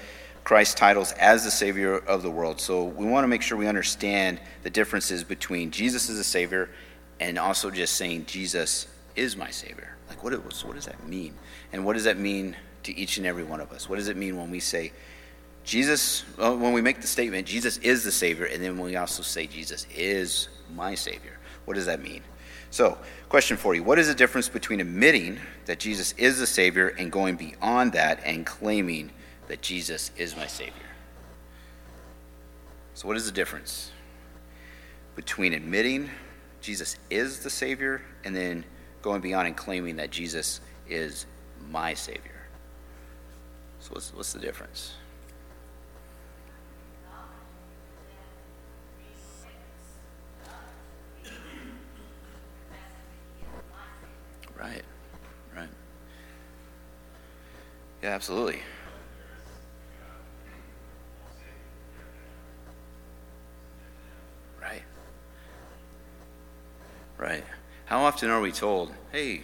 Christ titles as the Savior of the world. So we want to make sure we understand the differences between Jesus as a Savior and also just saying Jesus is my Savior. Like, what, what does that mean? And what does that mean to each and every one of us? What does it mean when we say, Jesus, uh, when we make the statement, Jesus is the Savior, and then we also say, Jesus is my Savior? What does that mean? So, question for you What is the difference between admitting that Jesus is the Savior and going beyond that and claiming that Jesus is my Savior? So, what is the difference between admitting Jesus is the Savior and then going beyond and claiming that Jesus is my Savior? So, what's, what's the difference? Right, right. Yeah, absolutely. Right. Right. How often are we told, hey,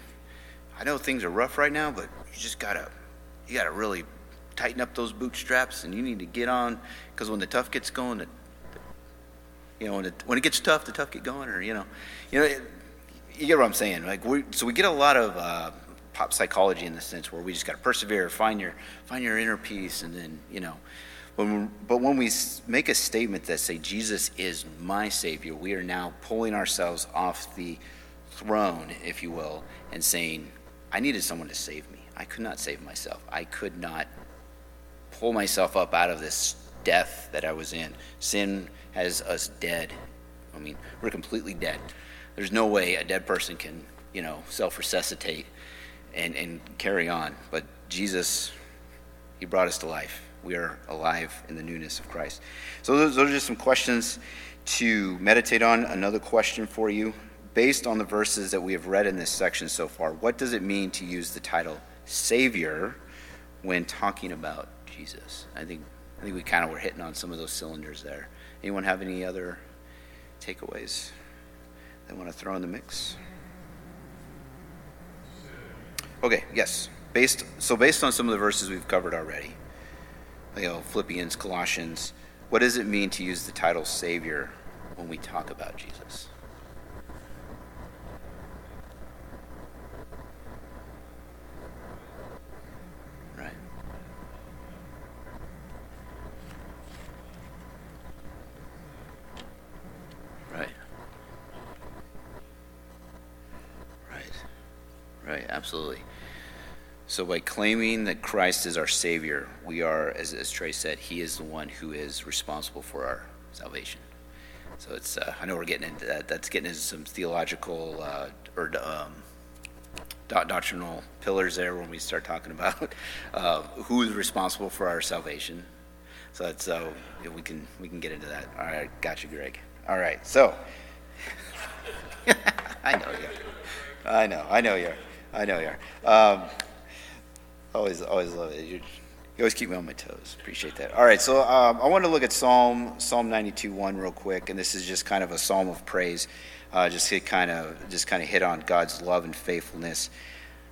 I know things are rough right now, but you just gotta, you gotta really tighten up those bootstraps and you need to get on, because when the tough gets going, the, you know, when it, when it gets tough, the tough get going, or, you know, you know, it, you get what I'm saying. Like we, so we get a lot of uh, pop psychology in the sense where we just got to persevere, find your find your inner peace, and then you know. When but when we make a statement that say Jesus is my Savior, we are now pulling ourselves off the throne, if you will, and saying, "I needed someone to save me. I could not save myself. I could not pull myself up out of this death that I was in. Sin has us dead. I mean, we're completely dead." There's no way a dead person can, you know, self resuscitate and, and carry on. But Jesus, He brought us to life. We are alive in the newness of Christ. So, those, those are just some questions to meditate on. Another question for you. Based on the verses that we have read in this section so far, what does it mean to use the title Savior when talking about Jesus? I think, I think we kind of were hitting on some of those cylinders there. Anyone have any other takeaways? They want to throw in the mix? Okay, yes. Based so based on some of the verses we've covered already, you know, Philippians, Colossians, what does it mean to use the title Savior when we talk about Jesus? Absolutely. So, by claiming that Christ is our Savior, we are, as, as Trey said, He is the one who is responsible for our salvation. So, it's, uh, I know we're getting into that. That's getting into some theological uh, or um, doctrinal pillars there when we start talking about uh, who is responsible for our salvation. So, that's, uh, we, can, we can get into that. All right, got you, Greg. All right, so. I know you. I know, I know you. I know you are. Um, always, always love it. You, you always keep me on my toes. Appreciate that. All right, so um, I want to look at Psalm Psalm 92 1 real quick, and this is just kind of a psalm of praise. Uh, just hit kind of just kind of hit on God's love and faithfulness.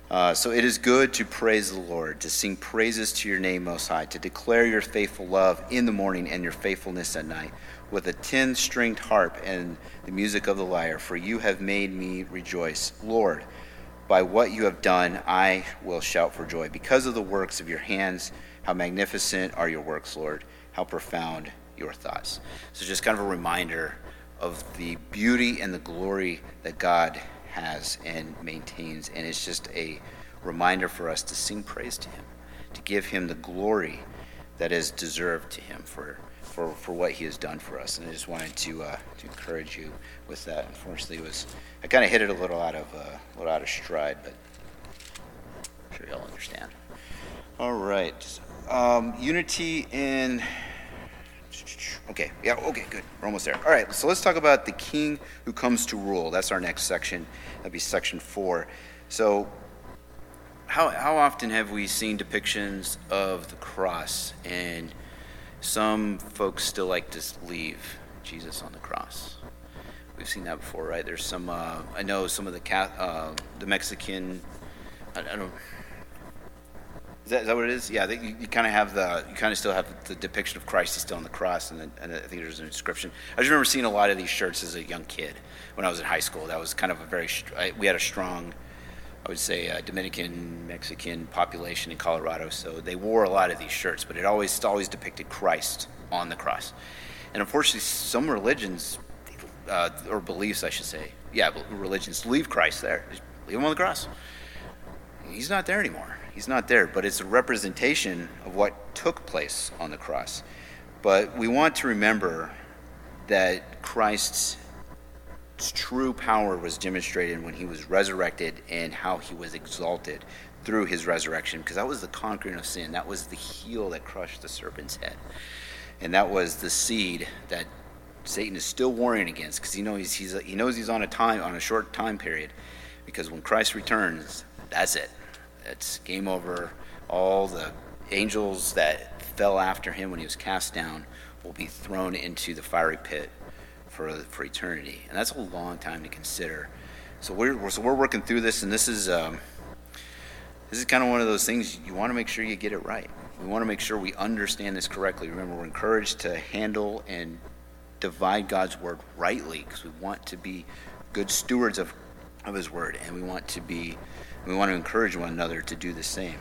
Uh, so it is good to praise the Lord, to sing praises to your name most high, to declare your faithful love in the morning and your faithfulness at night, with a ten-stringed harp and the music of the lyre. For you have made me rejoice, Lord. By what you have done, I will shout for joy. Because of the works of your hands, how magnificent are your works, Lord. How profound your thoughts. So, just kind of a reminder of the beauty and the glory that God has and maintains. And it's just a reminder for us to sing praise to Him, to give Him the glory that is deserved to Him for for, for what he has done for us. And I just wanted to, uh, to encourage you with that. Unfortunately, was I kind of hit it a little out of uh, a little out of stride, but I'm sure you'll understand. All right, um, unity in. Okay, yeah, okay, good. We're almost there. All right, so let's talk about the king who comes to rule. That's our next section. That'd be section four. So, how, how often have we seen depictions of the cross and some folks still like to leave Jesus on the cross. we've seen that before, right? There's some. Uh, I know some of the uh, the Mexican. I, I don't. Is that, is that what it is? Yeah, they, you, you kind of have the, you kind of still have the depiction of Christ is still on the cross, and, and I think there's an inscription. I just remember seeing a lot of these shirts as a young kid when I was in high school. That was kind of a very, I, we had a strong, I would say, uh, Dominican Mexican population in Colorado, so they wore a lot of these shirts, but it always, always depicted Christ on the cross. And unfortunately, some religions, uh, or beliefs, I should say, yeah, religions leave Christ there, just leave him on the cross. He's not there anymore He's not there, but it's a representation of what took place on the cross. But we want to remember that Christ's true power was demonstrated when he was resurrected and how he was exalted through his resurrection, because that was the conquering of sin. That was the heel that crushed the serpent's head. And that was the seed that Satan is still warring against, because he knows he's, he knows he's on a time on a short time period. Because when Christ returns, that's it. It's game over. All the angels that fell after him when he was cast down will be thrown into the fiery pit for, for eternity. And that's a long time to consider. So we're, so we're working through this, and this is, um, this is kind of one of those things you want to make sure you get it right. We want to make sure we understand this correctly. Remember, we're encouraged to handle and divide God's word rightly because we want to be good stewards of, of his word, and we want to be we want to encourage one another to do the same.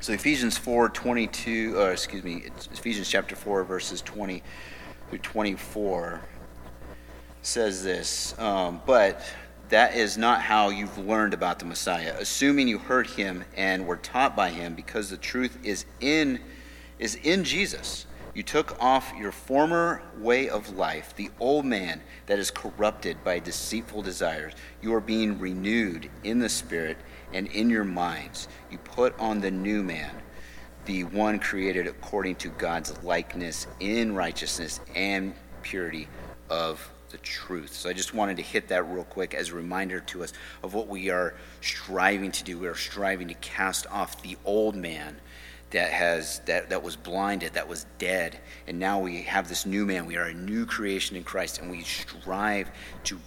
So Ephesians 4, 22, or excuse me, Ephesians chapter 4, verses 20 through 24 says this, um, but that is not how you've learned about the Messiah, assuming you heard him and were taught by him, because the truth is in is in Jesus. You took off your former way of life, the old man that is corrupted by deceitful desires. You are being renewed in the spirit and in your minds. You put on the new man, the one created according to God's likeness in righteousness and purity of the truth. So I just wanted to hit that real quick as a reminder to us of what we are striving to do. We are striving to cast off the old man that has that, that was blinded that was dead and now we have this new man we are a new creation in christ and we strive to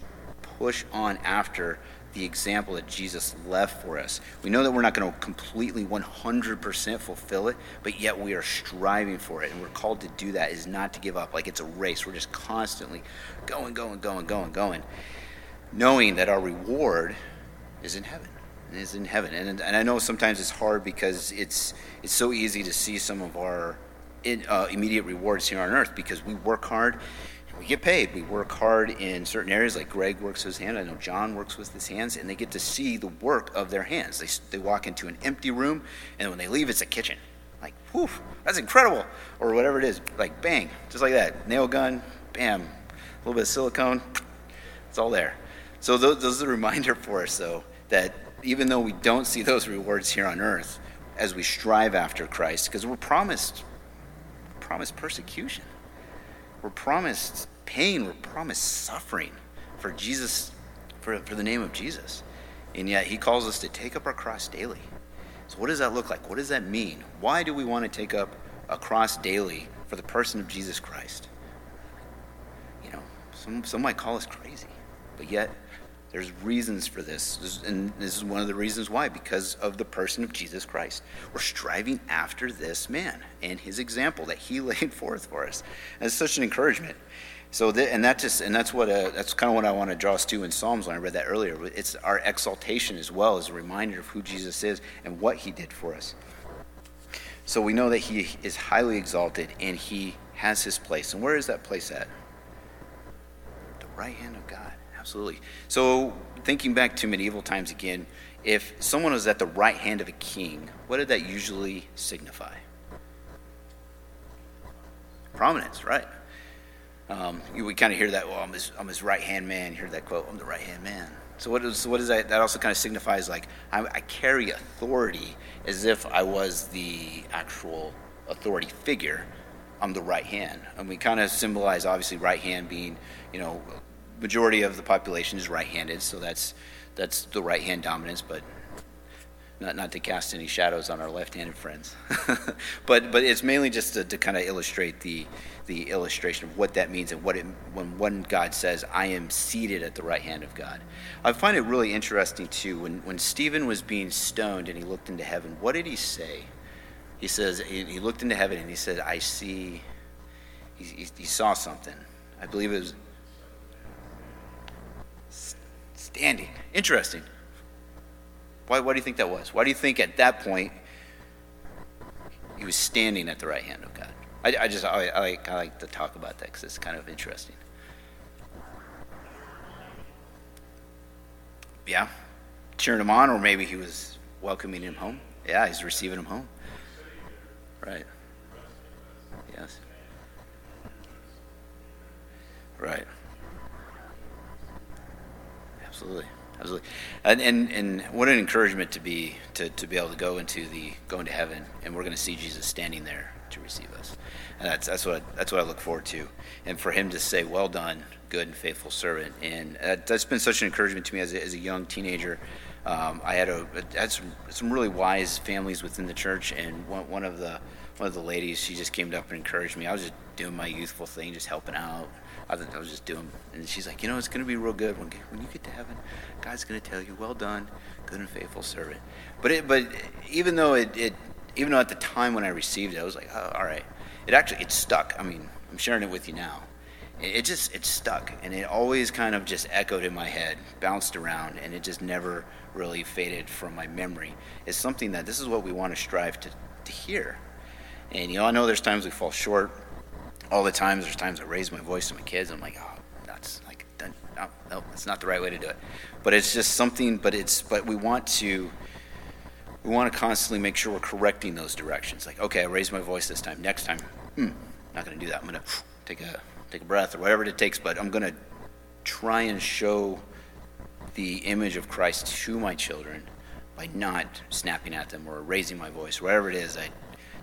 push on after the example that jesus left for us. We know that we're not going to completely 100% fulfill it but yet we are striving for it and we're called to do that. Is not to give up like it's a race. We're just constantly going going going going going knowing that our reward is in heaven is in heaven. And, and I know sometimes it's hard because it's, it's so easy to see some of our in, uh, immediate rewards here on earth because we work hard we get paid. We work hard in certain areas, like Greg works his hand. I know John works with his hands, and they get to see the work of their hands. They, they walk into an empty room, and when they leave, it's a kitchen. Like, whew, that's incredible. Or whatever it is, like bang, just like that. Nail gun, bam, a little bit of silicone, it's all there. So those, those are a reminder for us, though, that even though we don't see those rewards here on earth as we strive after Christ, because we're promised promised persecution. We're promised pain, we're promised suffering for Jesus, for, for the name of Jesus. And yet he calls us to take up our cross daily. So what does that look like? What does that mean? Why do we want to take up a cross daily for the person of Jesus Christ? You know, some, some might call us crazy, but yet there's reasons for this, and this is one of the reasons why, because of the person of Jesus Christ. We're striving after this man and his example that he laid forth for us. And it's such an encouragement. So, and that just, and that's what, uh, that's kind of what I want to draw us to in Psalms when I read that earlier. It's our exaltation as well as a reminder of who Jesus is and what he did for us. So we know that he is highly exalted and he has his place. And where is that place at? The right hand of God. Absolutely. So, thinking back to medieval times again, if someone was at the right hand of a king, what did that usually signify? Prominence, right? Um, you, we kind of hear that, well, I'm his, his right hand man. You hear that quote, I'm the right hand man. So, what is, what is that? That also kind of signifies like I, I carry authority as if I was the actual authority figure. I'm the right hand. And we kind of symbolize, obviously, right hand being, you know, majority of the population is right-handed, so that's that's the right-hand dominance. But not, not to cast any shadows on our left-handed friends, but but it's mainly just to, to kind of illustrate the the illustration of what that means and what it when one God says, "I am seated at the right hand of God." I find it really interesting too when when Stephen was being stoned and he looked into heaven. What did he say? He says he, he looked into heaven and he said, "I see." He, he, he saw something. I believe it was standing. Interesting. Why, why do you think that was? Why do you think at that point he was standing at the right hand of God? I, I just I, I, like, I like to talk about that because it's kind of interesting. Yeah, cheering him on, or maybe he was welcoming him home. Yeah, he's receiving him home. Right. Yes. Right. Absolutely. Absolutely. And, and, and what an encouragement to be to, to be able to go into the go into heaven and we're going to see Jesus standing there to receive us. And that's that's what that's what I look forward to. And for him to say, "Well done, good and faithful servant," and that, that's been such an encouragement to me as a, as a young teenager. Um, I had a had some some really wise families within the church, and one, one of the one of the ladies, she just came up and encouraged me. I was just doing my youthful thing, just helping out. I, I was just doing, and she's like, you know, it's going to be real good when when you get to heaven. God's going to tell you, "Well done, good and faithful servant." But it, but even though it, it even though at the time when I received it, I was like, oh, all right. It actually it stuck. I mean, I'm sharing it with you now. It, it just it stuck, and it always kind of just echoed in my head, bounced around, and it just never really faded from my memory. It's something that this is what we want to strive to to hear. And you know, I know there's times we fall short. All the times, there's times I raise my voice to my kids. I'm like, oh, that's like, no, no, that's not the right way to do it. But it's just something. But it's but we want to we want to constantly make sure we're correcting those directions. Like, okay, I raised my voice this time. Next time, hmm, not going to do that. I'm going to take a take a breath or whatever it takes. But I'm going to try and show the image of Christ to my children by not snapping at them or raising my voice, whatever it is. I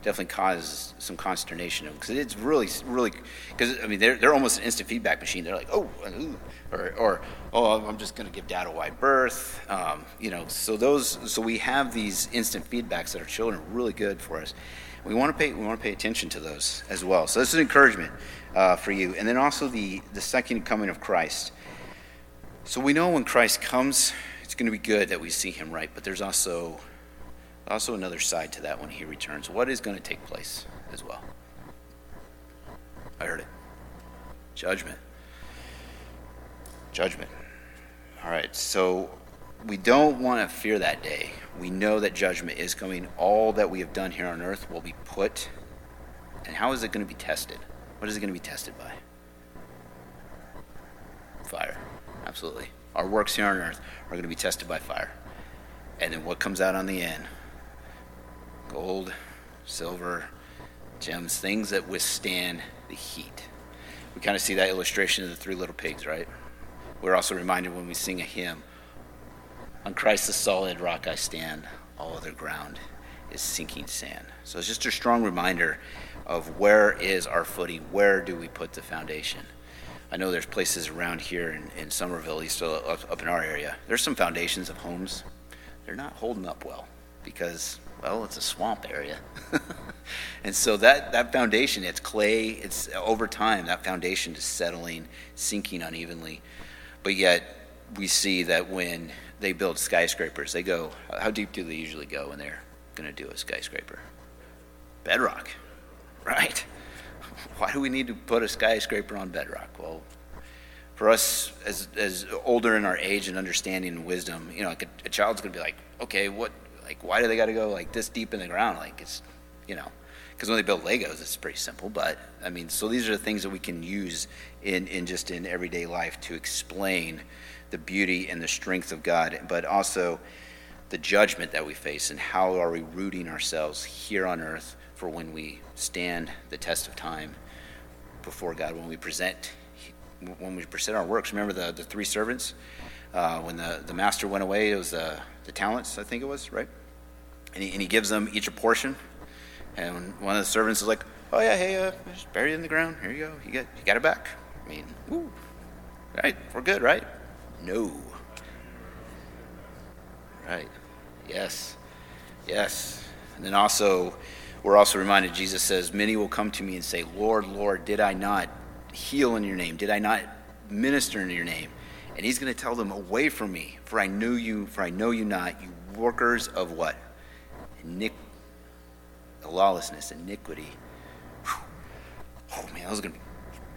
definitely cause some consternation because it's really, really because I mean they're they're almost an instant feedback machine. They're like, oh, ooh, or or oh, I'm just going to give dad a wide berth, um, you know. So those, so we have these instant feedbacks that our children are really good for us. We want to pay we want to pay attention to those as well. So this is an encouragement uh, for you, and then also the the second coming of Christ. So we know when Christ comes, it's going to be good that we see him right, but there's also also another side to that when he returns. What is going to take place as well? I heard it. Judgment. Judgment. All right, so we don't want to fear that day. We know that judgment is coming. All that we have done here on earth will be put. And how is it going to be tested? What is it going to be tested by? Fire. Absolutely. Our works here on earth are going to be tested by fire. And then what comes out on the end? Gold, silver, gems, things that withstand the heat. We kind of see that illustration of the three little pigs, right? We're also reminded when we sing a hymn On Christ the solid rock I stand, all other ground is sinking sand. So it's just a strong reminder of where is our footing, where do we put the foundation. I know there's places around here in, in Somerville, east up, up in our area. There's some foundations of homes. They're not holding up well because well, it's a swamp area. and so that, that foundation, it's clay, it's over time, that foundation is settling, sinking unevenly. But yet, we see that when they build skyscrapers, they go, how deep do they usually go when they're going to do a skyscraper? Bedrock, right? Why do we need to put a skyscraper on bedrock? Well, for us as, as older in our age and understanding and wisdom, you know, like a, a child's going to be like, okay, what, like, why do they got to go like this deep in the ground? Like, it's, you know, because when they build Legos, it's pretty simple. But I mean, so these are the things that we can use in, in just in everyday life to explain the beauty and the strength of God, but also the judgment that we face and how are we rooting ourselves here on earth for when we stand the test of time before God, when we present when we present our works. Remember the, the three servants? Uh, when the, the master went away, it was uh, the talents, I think it was, right? And he, and he gives them each a portion. And one of the servants is like, oh, yeah, hey, uh, just bury it in the ground. Here you go. You get, you got it back. I mean, woo. Right, we're good, right? No. Right. Yes. Yes. And then also, we're also reminded Jesus says, Many will come to me and say, Lord, Lord, did I not heal in your name? Did I not minister in your name? And he's going to tell them, Away from me, for I knew you, for I know you not, you workers of what? Iniqu- lawlessness, iniquity. Whew. Oh man, those are going to be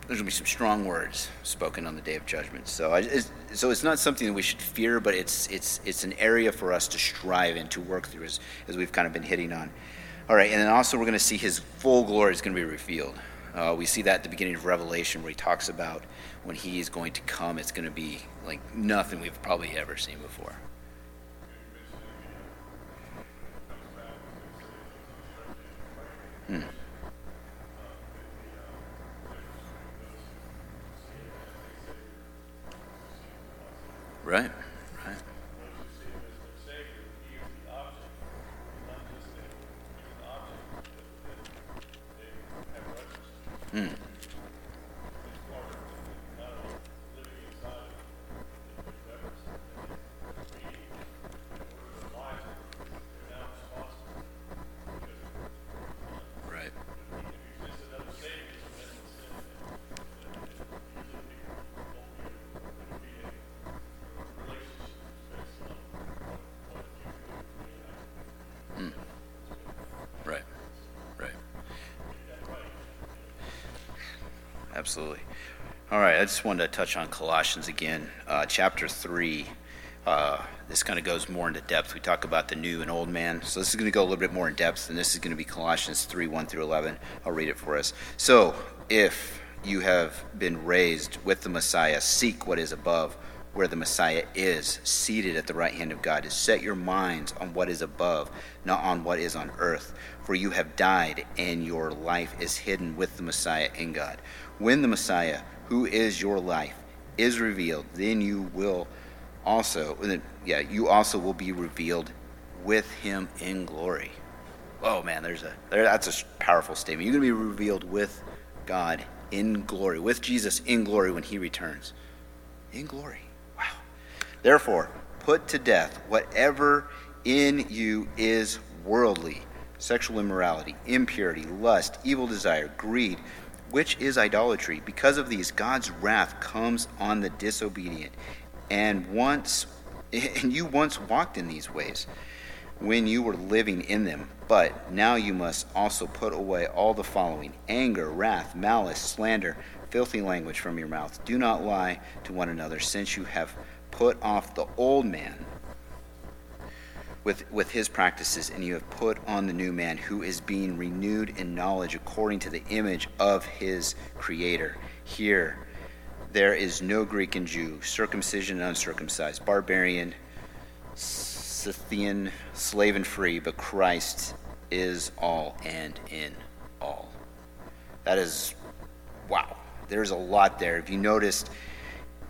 there's going to be some strong words spoken on the day of judgment. So, I, it's, so it's not something that we should fear, but it's it's it's an area for us to strive and to work through, as as we've kind of been hitting on. All right, and then also we're going to see His full glory is going to be revealed. Uh, we see that at the beginning of Revelation, where He talks about when He is going to come. It's going to be like nothing we've probably ever seen before. Absolutely. All right, I just wanted to touch on Colossians again, uh, chapter 3. Uh, this kind of goes more into depth. We talk about the new and old man. So this is going to go a little bit more in depth, and this is going to be Colossians 3 1 through 11. I'll read it for us. So, if you have been raised with the Messiah, seek what is above, where the Messiah is, seated at the right hand of God. Is set your minds on what is above, not on what is on earth. For you have died, and your life is hidden with the Messiah in God. When the Messiah, who is your life, is revealed, then you will also, yeah, you also will be revealed with him in glory. Oh man, there's a there, that's a powerful statement. You're going to be revealed with God in glory, with Jesus in glory when he returns. In glory. Therefore, put to death whatever in you is worldly, sexual immorality, impurity, lust, evil desire, greed, which is idolatry. Because of these, God's wrath comes on the disobedient. And once and you once walked in these ways when you were living in them. But now you must also put away all the following anger wrath malice slander filthy language from your mouth. Do not lie to one another since you have put off the old man with, with his practices, and you have put on the new man who is being renewed in knowledge according to the image of his creator. Here, there is no Greek and Jew, circumcision and uncircumcised, barbarian, Scythian, slave and free, but Christ is all and in all. That is, wow. There's a lot there. If you noticed,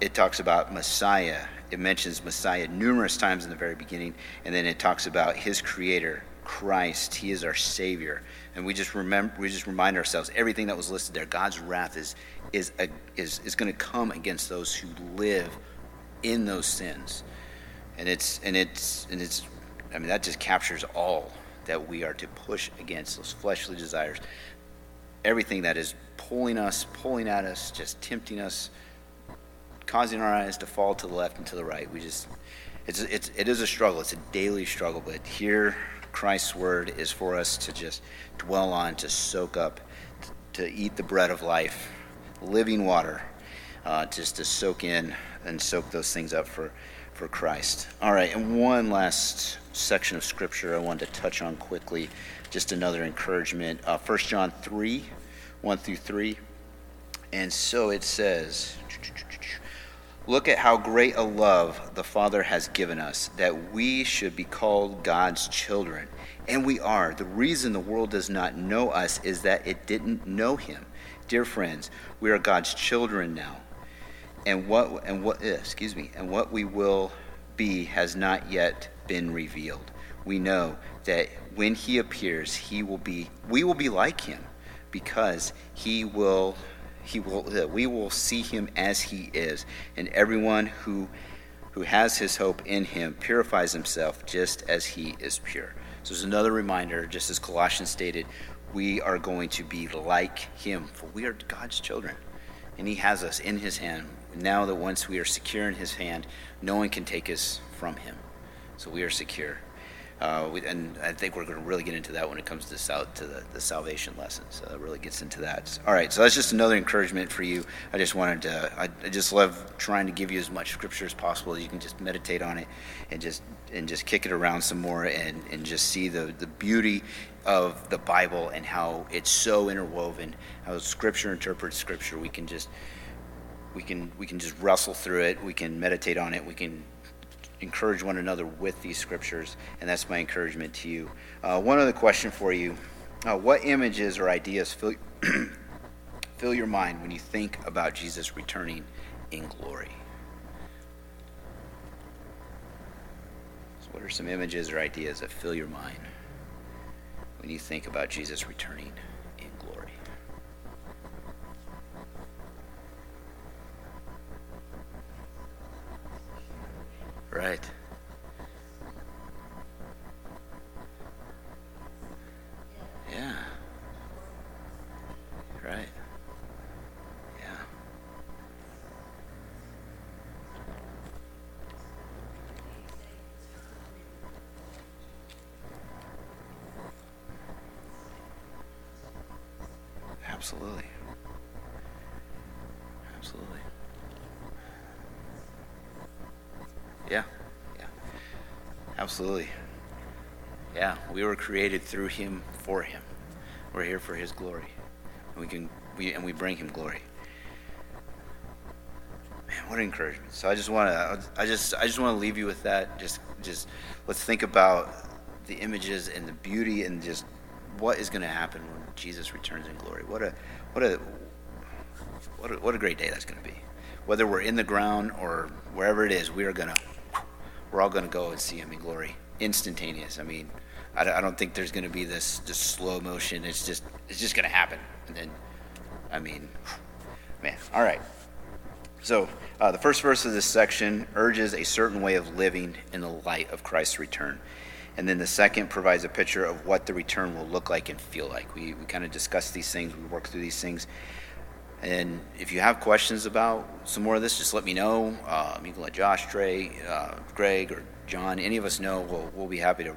it talks about Messiah. It mentions Messiah numerous times in the very beginning, and then it talks about his creator, Christ. He is our Savior. And we just remember, we just remind ourselves everything that was listed there. God's wrath is is a, is is going to come against those who live in those sins, and it's and it's and it's. I mean, that just captures all that we are to push against those fleshly desires, everything that is pulling us, pulling at us, just tempting us, causing our eyes to fall to the left and to the right. We just, it's it's it is a struggle. It's a daily struggle, but here Christ's word is for us to just dwell on, to soak up, to eat the bread of life, living water, uh, just to soak in and soak those things up for, for Christ. All right, and one last section of scripture I wanted to touch on quickly, just another encouragement. Uh, 1 John 3, 1 through 3. And so it says, Look at how great a love the Father has given us, that we should be called God's children. And we are. The reason the world does not know us is that it didn't know Him. Dear friends, we are God's children now. And what and what eh, excuse me, and what we will be has not yet been revealed. We know that when he appears, he will be we will be like him because he will he will uh, we will see him as he is and everyone who who has his hope in him purifies himself just as he is pure So there's another reminder, just as Colossians stated, we are going to be like him, for we are God's children. And he has us in his hand. Now that once we are secure in his hand, no one can take us from him. So we are secure. Uh, we, and I think we're going to really get into that when it comes to, sal- to the, the salvation lesson. So that really gets into that. All right, so that's just another encouragement for you. I just wanted to, I, I just love trying to give you as much scripture as possible. You can just meditate on it and just and just kick it around some more and, and just see the, the beauty of the Bible and how it's so interwoven, how Scripture interprets Scripture. We can just we can we can just wrestle through it. We can meditate on it. We can encourage one another with these scriptures, and that's my encouragement to you. Uh, one other question for you uh, What images or ideas fill, fill your mind when you think about Jesus returning in glory? So, what are some images or ideas that fill your mind when you think about Jesus returning Right. Yeah. Right. Yeah. Absolutely. Absolutely. Yeah, yeah, absolutely. Yeah, we were created through Him for Him. We're here for His glory, and we can we and we bring Him glory. Man, what an encouragement! So I just want to I just I just want to leave you with that. Just just let's think about the images and the beauty and just what is going to happen when Jesus returns in glory. What a what a what a, what a great day that's going to be. Whether we're in the ground or wherever it is, we are going to we're all going to go and see him in glory instantaneous. I mean i, don't think there's going to be this, this slow motion. It's just it's just going to happen. And then i mean man all right. So uh, the first verse of this section urges a certain way of living in the light of christ's return. And then the second provides a picture of what the return will look like and feel like. We, we kind of discuss these things we work through these things and if you have questions about some more of this, just let me know. Um, you can let Josh, Trey, uh, Greg, or John, any of us know. We'll, we'll be happy to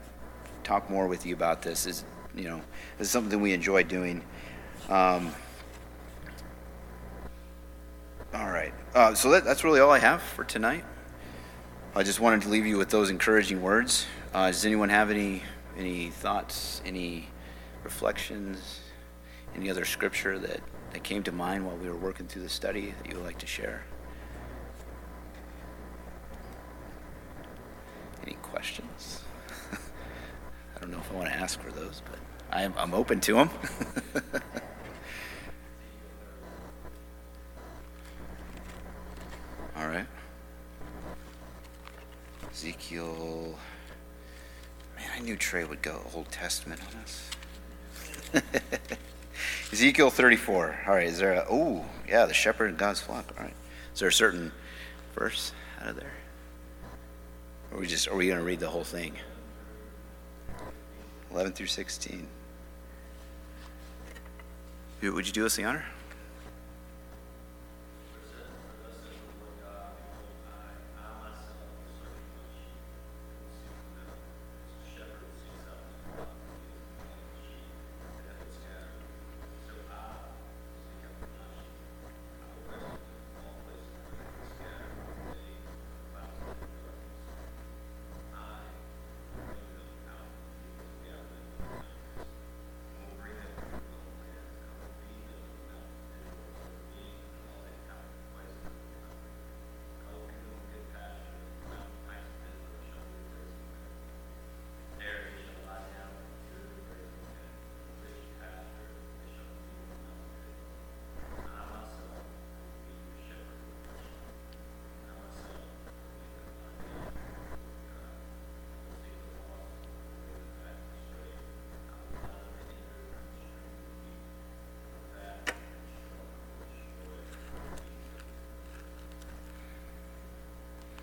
talk more with you about this. Is you know, this is something we enjoy doing. Um, all right. Uh, so that, that's really all I have for tonight. I just wanted to leave you with those encouraging words. Uh, does anyone have any any thoughts, any reflections, any other scripture that that came to mind while we were working through the study that you would like to share? Any questions? I don't know if I want to ask for those, but I'm, I'm open to them. All right. Ezekiel. Man, I knew Trey would go Old Testament on us. Ezekiel 34. All right, is there a, oh, yeah, the shepherd and God's flock. All right. Is there a certain verse out of there? Or are we just, are we going to read the whole thing? 11 through 16. Would you do us the honor?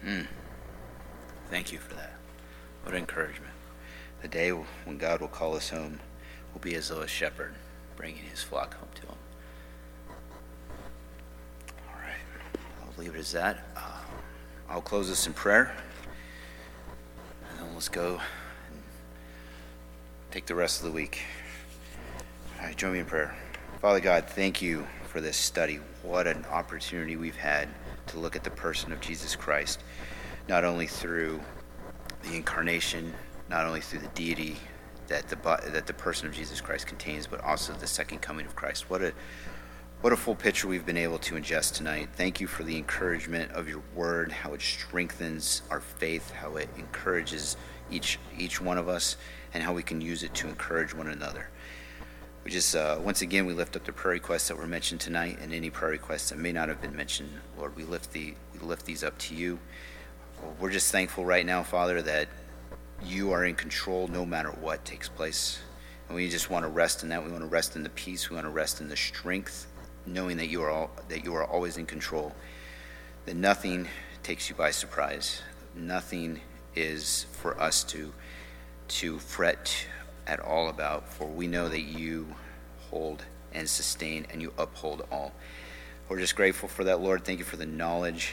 Mm. Thank you for that. What encouragement. The day when God will call us home will be as though a shepherd bringing his flock home to him. All right, I'll leave it as that. Uh, I'll close this in prayer. And then let's go and take the rest of the week. All right, join me in prayer. Father God, thank you for this study. What an opportunity we've had to look at the person of Jesus Christ, not only through the incarnation, not only through the deity that the that the person of Jesus Christ contains, but also the second coming of Christ. What a what a full picture we've been able to ingest tonight. Thank you for the encouragement of your word, how it strengthens our faith, how it encourages each each one of us, and how we can use it to encourage one another. We just uh, once again we lift up the prayer requests that were mentioned tonight, and any prayer requests that may not have been mentioned. Lord, we lift the we lift these up to you. We're just thankful right now, Father, that you are in control no matter what takes place. And we just want to rest in that. We want to rest in the peace. We want to rest in the strength, knowing that you are all, that you are always in control. That nothing takes you by surprise. Nothing is for us to to fret at all about, for we know that you hold and sustain and you uphold all. We're just grateful for that, Lord. Thank you for the knowledge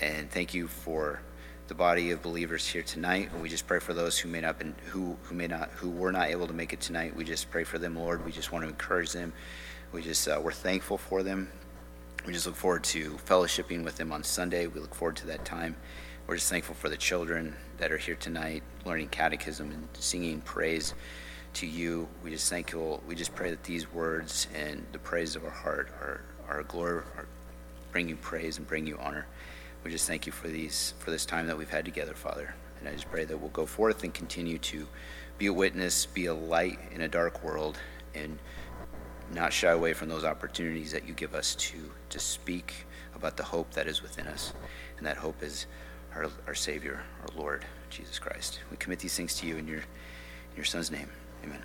and thank you for the body of believers here tonight. And We just pray for those who may not been who who may not who were not able to make it tonight. We just pray for them, Lord. We just want to encourage them. We just uh, we're thankful for them. We just look forward to fellowshipping with them on Sunday. We look forward to that time. We're just thankful for the children that are here tonight, learning catechism and singing praise to you. We just thank you. We just pray that these words and the praise of our heart are our glory, are bring you praise and bring you honor. We just thank you for these for this time that we've had together, Father. And I just pray that we'll go forth and continue to be a witness, be a light in a dark world, and not shy away from those opportunities that you give us to to speak about the hope that is within us. And that hope is our, our Savior, our Lord, Jesus Christ. We commit these things to you in your in your Son's name. Amen.